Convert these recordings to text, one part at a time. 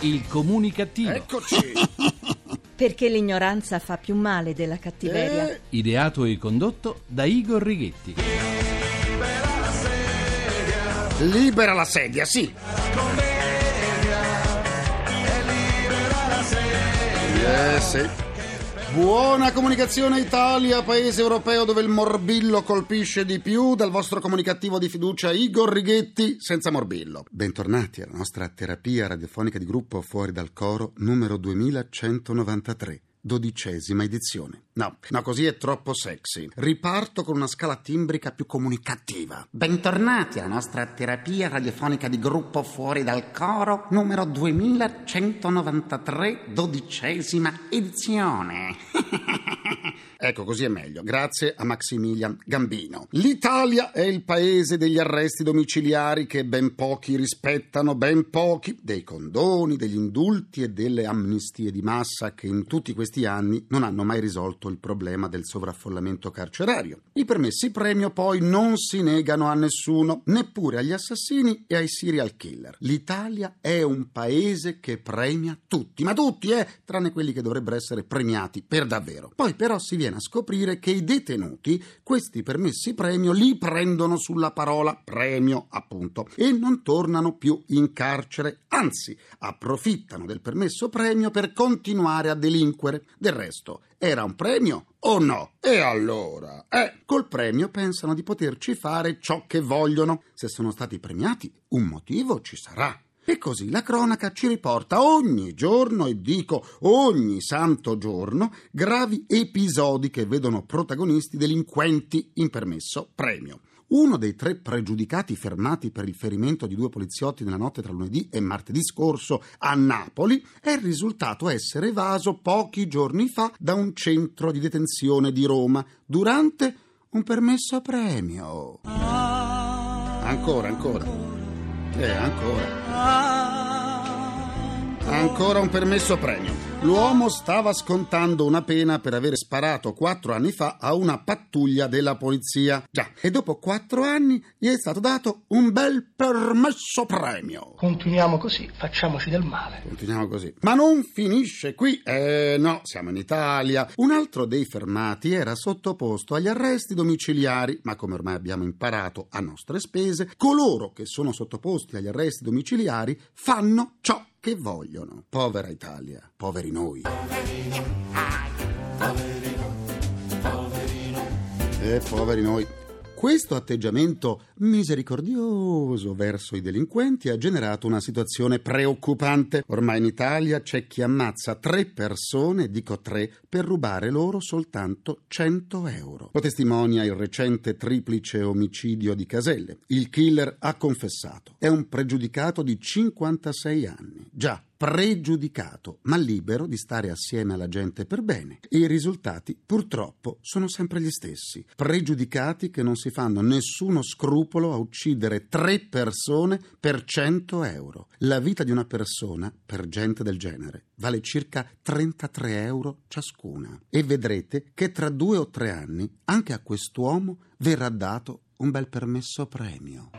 Il comunicativo. Eccoci. Perché l'ignoranza fa più male della cattiveria. Eh, Ideato e condotto da Igor Righetti. libera la sedia, sì. Eh, sì. Buona comunicazione Italia, paese europeo dove il morbillo colpisce di più, dal vostro comunicativo di fiducia Igor Righetti, senza morbillo. Bentornati alla nostra terapia radiofonica di gruppo Fuori dal Coro numero 2193 dodicesima edizione. No, no, così è troppo sexy. Riparto con una scala timbrica più comunicativa. Bentornati alla nostra terapia radiofonica di gruppo Fuori dal Coro, numero 2193, dodicesima edizione. ecco, così è meglio. Grazie a Maximilian Gambino. L'Italia è il paese degli arresti domiciliari che ben pochi rispettano, ben pochi, dei condoni, degli indulti e delle amnistie di massa che in tutti questi anni non hanno mai risolto il problema del sovraffollamento carcerario. I permessi premio poi non si negano a nessuno, neppure agli assassini e ai serial killer. L'Italia è un paese che premia tutti, ma tutti, eh, tranne quelli che dovrebbero essere premiati per davvero. Poi però si viene a scoprire che i detenuti questi permessi premio li prendono sulla parola premio, appunto, e non tornano più in carcere, anzi, approfittano del permesso premio per continuare a delinquere. Del resto, era un premio o no? E allora? Eh, col premio pensano di poterci fare ciò che vogliono. Se sono stati premiati, un motivo ci sarà. E così la cronaca ci riporta ogni giorno, e dico ogni santo giorno, gravi episodi che vedono protagonisti delinquenti in permesso premio. Uno dei tre pregiudicati fermati per il ferimento di due poliziotti nella notte tra lunedì e martedì scorso a Napoli è risultato essere evaso pochi giorni fa da un centro di detenzione di Roma durante un permesso premio. Ancora, ancora. Eh, ancora. Ancora un permesso premio. L'uomo stava scontando una pena per aver sparato quattro anni fa a una pattuglia della polizia. Già, e dopo quattro anni gli è stato dato un bel permesso premio. Continuiamo così, facciamoci del male. Continuiamo così. Ma non finisce qui. Eh no, siamo in Italia. Un altro dei fermati era sottoposto agli arresti domiciliari, ma come ormai abbiamo imparato a nostre spese, coloro che sono sottoposti agli arresti domiciliari fanno ciò che vogliono. Povera Italia, poveri noi. E poveri noi. Questo atteggiamento misericordioso verso i delinquenti ha generato una situazione preoccupante. Ormai in Italia c'è chi ammazza tre persone, dico tre, per rubare loro soltanto 100 euro. Lo testimonia il recente triplice omicidio di Caselle. Il killer ha confessato. È un pregiudicato di 56 anni. Già, pregiudicato, ma libero di stare assieme alla gente per bene. E i risultati, purtroppo, sono sempre gli stessi. Pregiudicati che non si fanno nessuno scrupolo a uccidere tre persone per 100 euro. La vita di una persona, per gente del genere, vale circa 33 euro ciascuna. E vedrete che tra due o tre anni anche a quest'uomo verrà dato un bel permesso premio.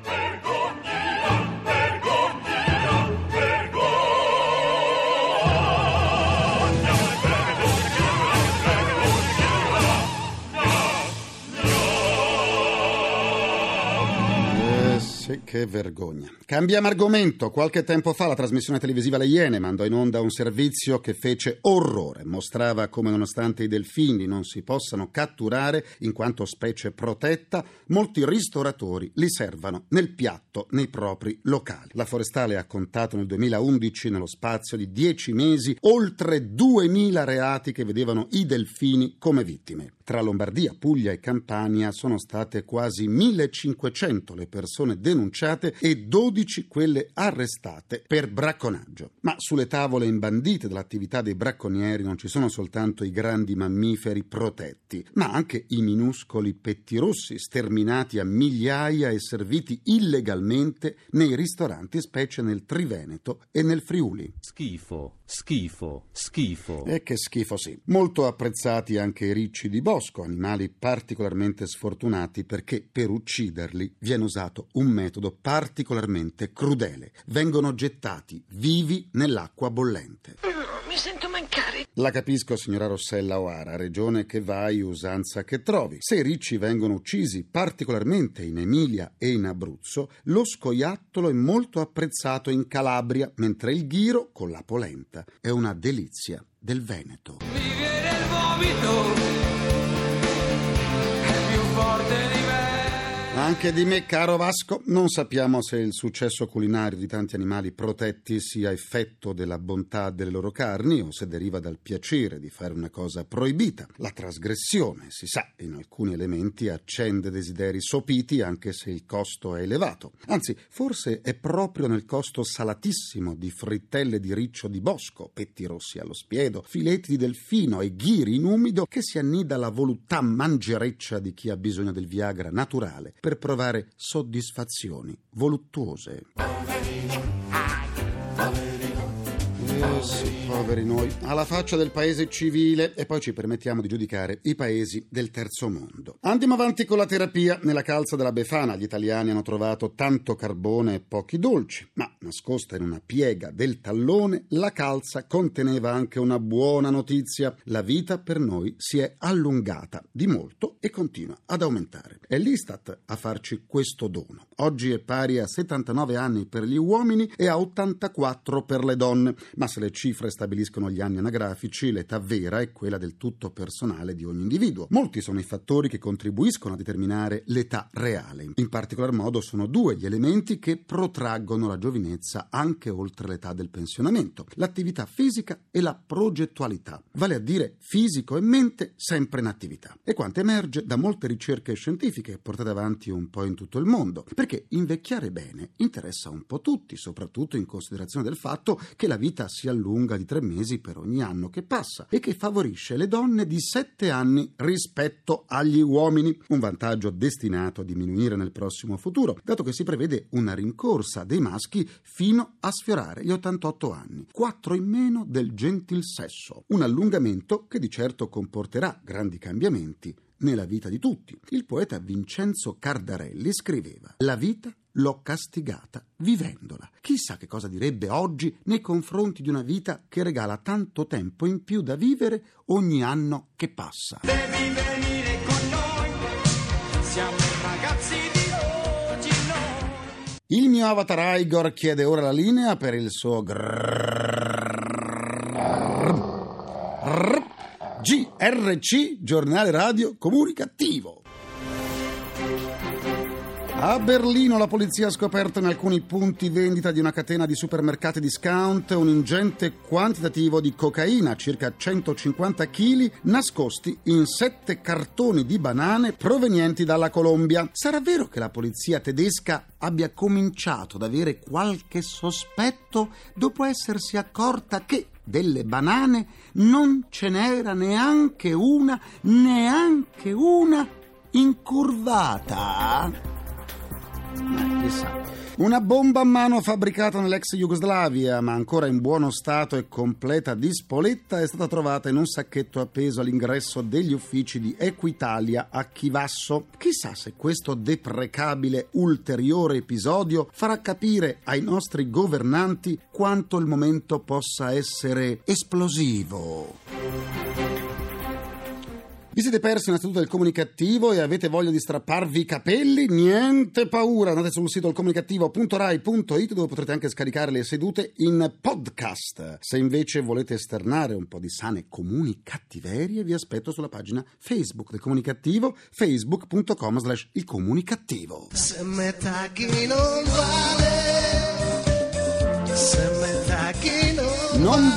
Che vergogna. Cambiamo argomento. Qualche tempo fa la trasmissione televisiva Le Iene mandò in onda un servizio che fece orrore. Mostrava come nonostante i delfini non si possano catturare in quanto specie protetta, molti ristoratori li servano nel piatto nei propri locali. La forestale ha contato nel 2011 nello spazio di 10 mesi oltre 2000 reati che vedevano i delfini come vittime. Tra Lombardia, Puglia e Campania sono state quasi 1500 le persone denunciate e 12 quelle arrestate per bracconaggio. Ma sulle tavole imbandite dell'attività dei bracconieri non ci sono soltanto i grandi mammiferi protetti, ma anche i minuscoli pettirossi sterminati a migliaia e serviti illegalmente nei ristoranti, specie nel Triveneto e nel Friuli. Schifo. Schifo, schifo. E che schifo sì. Molto apprezzati anche i ricci di bosco, animali particolarmente sfortunati perché per ucciderli viene usato un metodo particolarmente crudele. Vengono gettati vivi nell'acqua bollente. Mi sento. La capisco, signora Rossella Oara, regione che vai, usanza che trovi. Se i ricci vengono uccisi, particolarmente in Emilia e in Abruzzo, lo scoiattolo è molto apprezzato in Calabria, mentre il ghiro, con la polenta, è una delizia del Veneto. Mi viene il vomito, è più forte. Anche di me, caro Vasco, non sappiamo se il successo culinario di tanti animali protetti sia effetto della bontà delle loro carni o se deriva dal piacere di fare una cosa proibita. La trasgressione, si sa, in alcuni elementi accende desideri sopiti anche se il costo è elevato. Anzi, forse è proprio nel costo salatissimo di frittelle di riccio di bosco, petti rossi allo spiedo, filetti di delfino e ghiri in umido che si annida la voluttà mangereccia di chi ha bisogno del Viagra naturale per provare soddisfazioni voluttuose. Sì, poveri noi, alla faccia del paese civile e poi ci permettiamo di giudicare i paesi del terzo mondo. Andiamo avanti con la terapia. Nella calza della Befana gli italiani hanno trovato tanto carbone e pochi dolci, ma nascosta in una piega del tallone, la calza conteneva anche una buona notizia. La vita per noi si è allungata di molto e continua ad aumentare. È l'Istat a farci questo dono. Oggi è pari a 79 anni per gli uomini e a 84 per le donne, ma se le cifre stabiliscono gli anni anagrafici, l'età vera è quella del tutto personale di ogni individuo. Molti sono i fattori che contribuiscono a determinare l'età reale. In particolar modo sono due gli elementi che protraggono la giovinezza anche oltre l'età del pensionamento: l'attività fisica e la progettualità, vale a dire fisico e mente sempre in attività. E quanto emerge da molte ricerche scientifiche portate avanti un po' in tutto il mondo, perché invecchiare bene interessa un po' tutti, soprattutto in considerazione del fatto che la vita si allunga di tre mesi per ogni anno che passa e che favorisce le donne di sette anni rispetto agli uomini, un vantaggio destinato a diminuire nel prossimo futuro, dato che si prevede una rincorsa dei maschi fino a sfiorare gli 88 anni, quattro in meno del gentil sesso, un allungamento che di certo comporterà grandi cambiamenti nella vita di tutti. Il poeta Vincenzo Cardarelli scriveva: La vita l'ho castigata vivendola. Chissà che cosa direbbe oggi nei confronti di una vita che regala tanto tempo in più da vivere ogni anno che passa. Devi venire con noi, siamo ragazzi di oggi noi. Il mio avatar Igor chiede ora la linea per il suo grrrr- GRC, giornale radio comunicativo. A Berlino la polizia ha scoperto in alcuni punti vendita di una catena di supermercati discount un ingente quantitativo di cocaina, circa 150 kg, nascosti in sette cartoni di banane provenienti dalla Colombia. Sarà vero che la polizia tedesca abbia cominciato ad avere qualche sospetto dopo essersi accorta che delle banane non ce n'era neanche una, neanche una incurvata? Ma chissà. Una bomba a mano fabbricata nell'ex Jugoslavia, ma ancora in buono stato e completa di spoletta, è stata trovata in un sacchetto appeso all'ingresso degli uffici di Equitalia a Chivasso. Chissà se questo deprecabile ulteriore episodio farà capire ai nostri governanti quanto il momento possa essere esplosivo. Vi siete persi una seduta del comunicativo e avete voglia di strapparvi i capelli? Niente paura, andate sul sito ilcomunicativo.rai.it dove potrete anche scaricare le sedute in podcast. Se invece volete esternare un po' di sane comuni cattiverie, vi aspetto sulla pagina Facebook del comunicativo, facebook.com slash il comunicativo. Se metà chi non vale,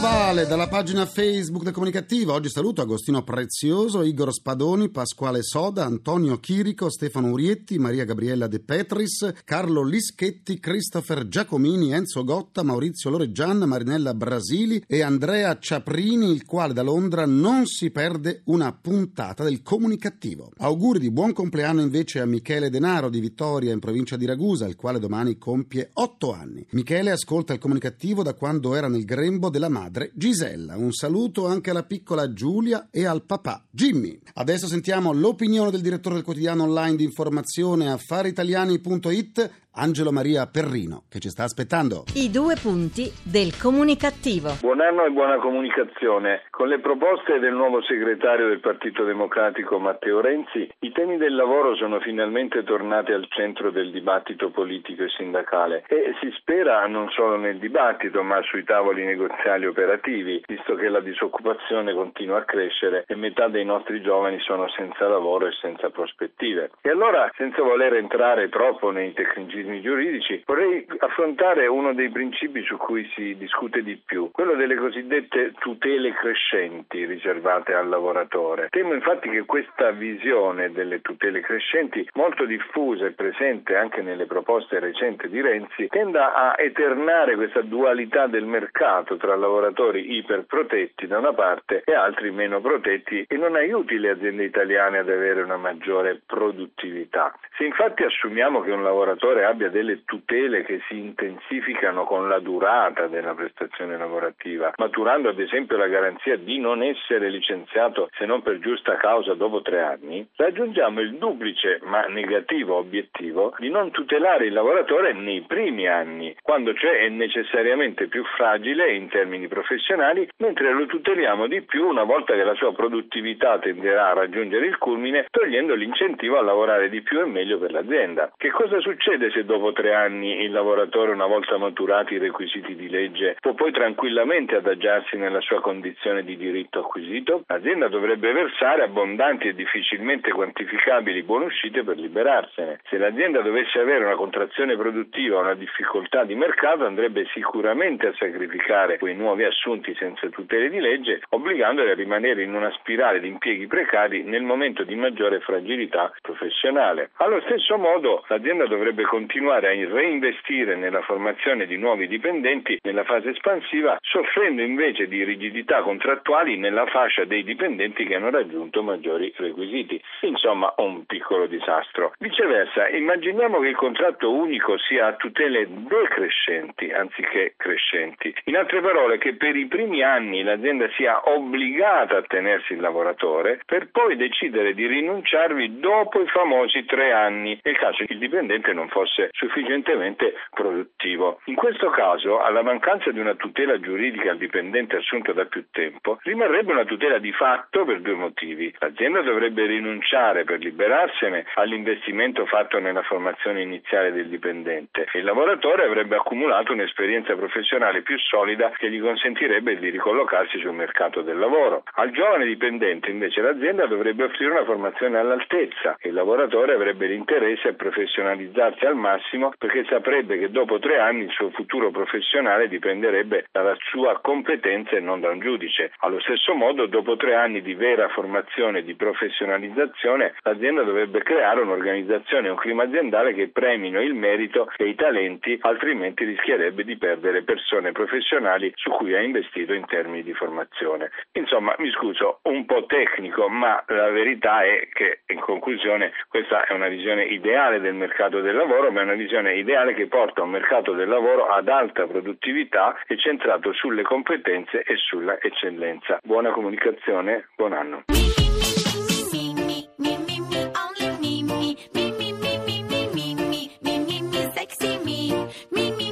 vale dalla pagina Facebook del Comunicativo. Oggi saluto Agostino Prezioso, Igor Spadoni, Pasquale Soda, Antonio Chirico, Stefano Urietti, Maria Gabriella De Petris, Carlo Lischetti, Christopher Giacomini, Enzo Gotta, Maurizio Loreggian, Marinella Brasili e Andrea Ciaprini, il quale da Londra non si perde una puntata del Comunicativo. Auguri di buon compleanno invece a Michele Denaro di Vittoria in provincia di Ragusa, il quale domani compie otto anni. Michele ascolta il Comunicativo da quando era nel grembo della madre madre Gisella. Un saluto anche alla piccola Giulia e al papà Jimmy. Adesso sentiamo l'opinione del direttore del quotidiano online di informazione affariitaliani.it Angelo Maria Perrino, che ci sta aspettando. I due punti del comunicativo. Buon anno e buona comunicazione. Con le proposte del nuovo segretario del Partito Democratico Matteo Renzi, i temi del lavoro sono finalmente tornati al centro del dibattito politico e sindacale e si spera non solo nel dibattito ma sui tavoli negoziali operativi, visto che la disoccupazione continua a crescere e metà dei nostri giovani sono senza lavoro e senza prospettive. E allora, senza voler entrare troppo nei tecnicismi giuridici, vorrei affrontare uno dei principi su cui si discute di più, quello delle cosiddette tutele crescenti riservate al lavoratore. Temo infatti che questa visione delle tutele crescenti, molto diffusa e presente anche nelle proposte recenti di Renzi, tenda a eternare questa dualità del mercato tra lavoratori iperprotetti da una parte e altri meno protetti e non aiuti le aziende italiane ad avere una maggiore produttività. Se infatti assumiamo che un lavoratore abbia delle tutele che si intensificano con la durata della prestazione lavorativa, maturando ad esempio la garanzia di non essere licenziato se non per giusta causa dopo tre anni, raggiungiamo il duplice ma negativo obiettivo di non tutelare il lavoratore nei primi anni, quando cioè è necessariamente più fragile in termini professionali, mentre lo tuteliamo di più una volta che la sua produttività tenderà a raggiungere il culmine, togliendo l'incentivo a lavorare di più e meglio per l'azienda. Che cosa succede se dopo tre anni il lavoratore, una volta maturati i requisiti di legge, può poi tranquillamente adagiarsi nella sua condizione di diritto acquisito? L'azienda dovrebbe versare abbondanti e difficilmente quantificabili buonuscite per liberarsene. Se l'azienda dovesse avere una contrazione produttiva o una difficoltà di mercato, andrebbe sicuramente a sacrificare quei nuovi assunti senza tutele di legge, obbligandoli a rimanere in una spirale di impieghi precari nel momento di maggiore fragilità professionale. Allo stesso modo, l'azienda dovrebbe continuare a reinvestire nella formazione di nuovi dipendenti nella fase espansiva, soffrendo invece di rigidità contrattuali nella fascia dei dipendenti che hanno raggiunto maggiori requisiti. Insomma, un piccolo disastro. Viceversa, immaginiamo che il contratto unico sia a tutele decrescenti anziché crescenti. In altre parole, che per i primi anni l'azienda sia obbligata a tenersi il lavoratore per poi decidere di rinunciarvi dopo i famosi tre anni, nel caso il dipendente non fosse sufficientemente produttivo. In questo caso, alla mancanza di una tutela giuridica al dipendente assunto da più tempo, rimarrebbe una tutela di fatto per due motivi. L'azienda dovrebbe rinunciare per liberarsene all'investimento fatto nella formazione iniziale del dipendente e il lavoratore avrebbe accumulato un'esperienza professionale più solida che gli consentirebbe di ricollocarsi sul mercato del lavoro. Al giovane dipendente invece l'azienda dovrebbe offrire una formazione all'altezza e il lavoratore avrebbe l'interesse a professionalizzarsi al massimo perché saprebbe che dopo tre anni il suo futuro professionale dipenderebbe dalla sua competenza e non da un giudice. Allo stesso modo, dopo tre anni di vera formazione e di professionalizzazione, l'azienda dovrebbe creare un'organizzazione e un clima aziendale che premino il merito e i talenti, altrimenti rischierebbe di perdere persone professionali su cui ha investito in termini di formazione. Insomma, mi scuso, un po' tecnico, ma la verità è che in conclusione questa è una visione ideale del mercato del lavoro, ma è una visione ideale che porta un mercato del lavoro ad alta produttività e centrato sulle competenze e sulla eccellenza. Buona comunicazione, buon anno.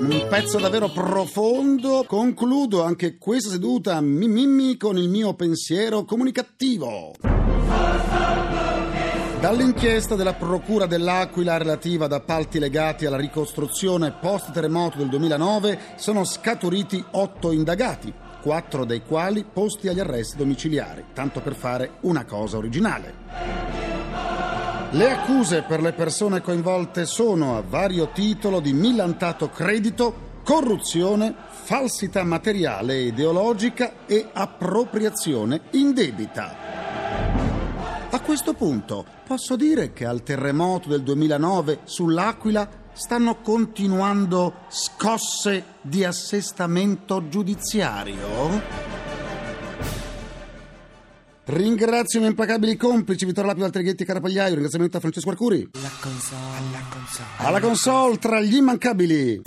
Un pezzo davvero profondo. Concludo anche questa seduta mimimi con il mio pensiero comunicativo. Dall'inchiesta della Procura dell'Aquila relativa ad appalti legati alla ricostruzione post-terremoto del 2009 sono scaturiti otto indagati, quattro dei quali posti agli arresti domiciliari, tanto per fare una cosa originale. Le accuse per le persone coinvolte sono a vario titolo di millantato credito, corruzione, falsità materiale e ideologica e appropriazione indebita. A questo punto posso dire che al terremoto del 2009 sull'Aquila stanno continuando scosse di assestamento giudiziario? Ringrazio i miei implacabili complici Vittorio Lapio, Altrighetti e Carapagliaio. Ringraziamento a Francesco Arcuri. La console, alla console. Alla console tra gli immancabili.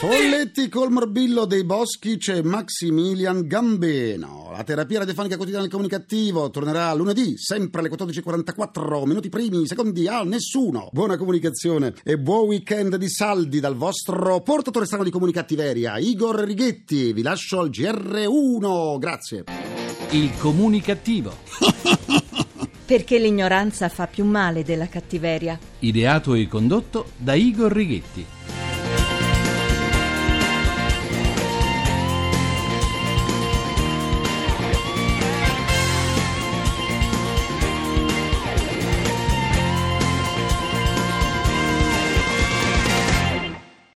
Folletti! Col morbillo dei boschi c'è Maximilian Gambeno. La terapia radiofonica quotidiana del comunicativo tornerà lunedì, sempre alle 14.44, minuti primi, secondi a nessuno. Buona comunicazione e buon weekend di saldi dal vostro portatore strano di comunicattiveria, Igor Righetti. Vi lascio al GR1. Grazie. Il comunicativo. Perché l'ignoranza fa più male della cattiveria. Ideato e condotto da Igor Righetti.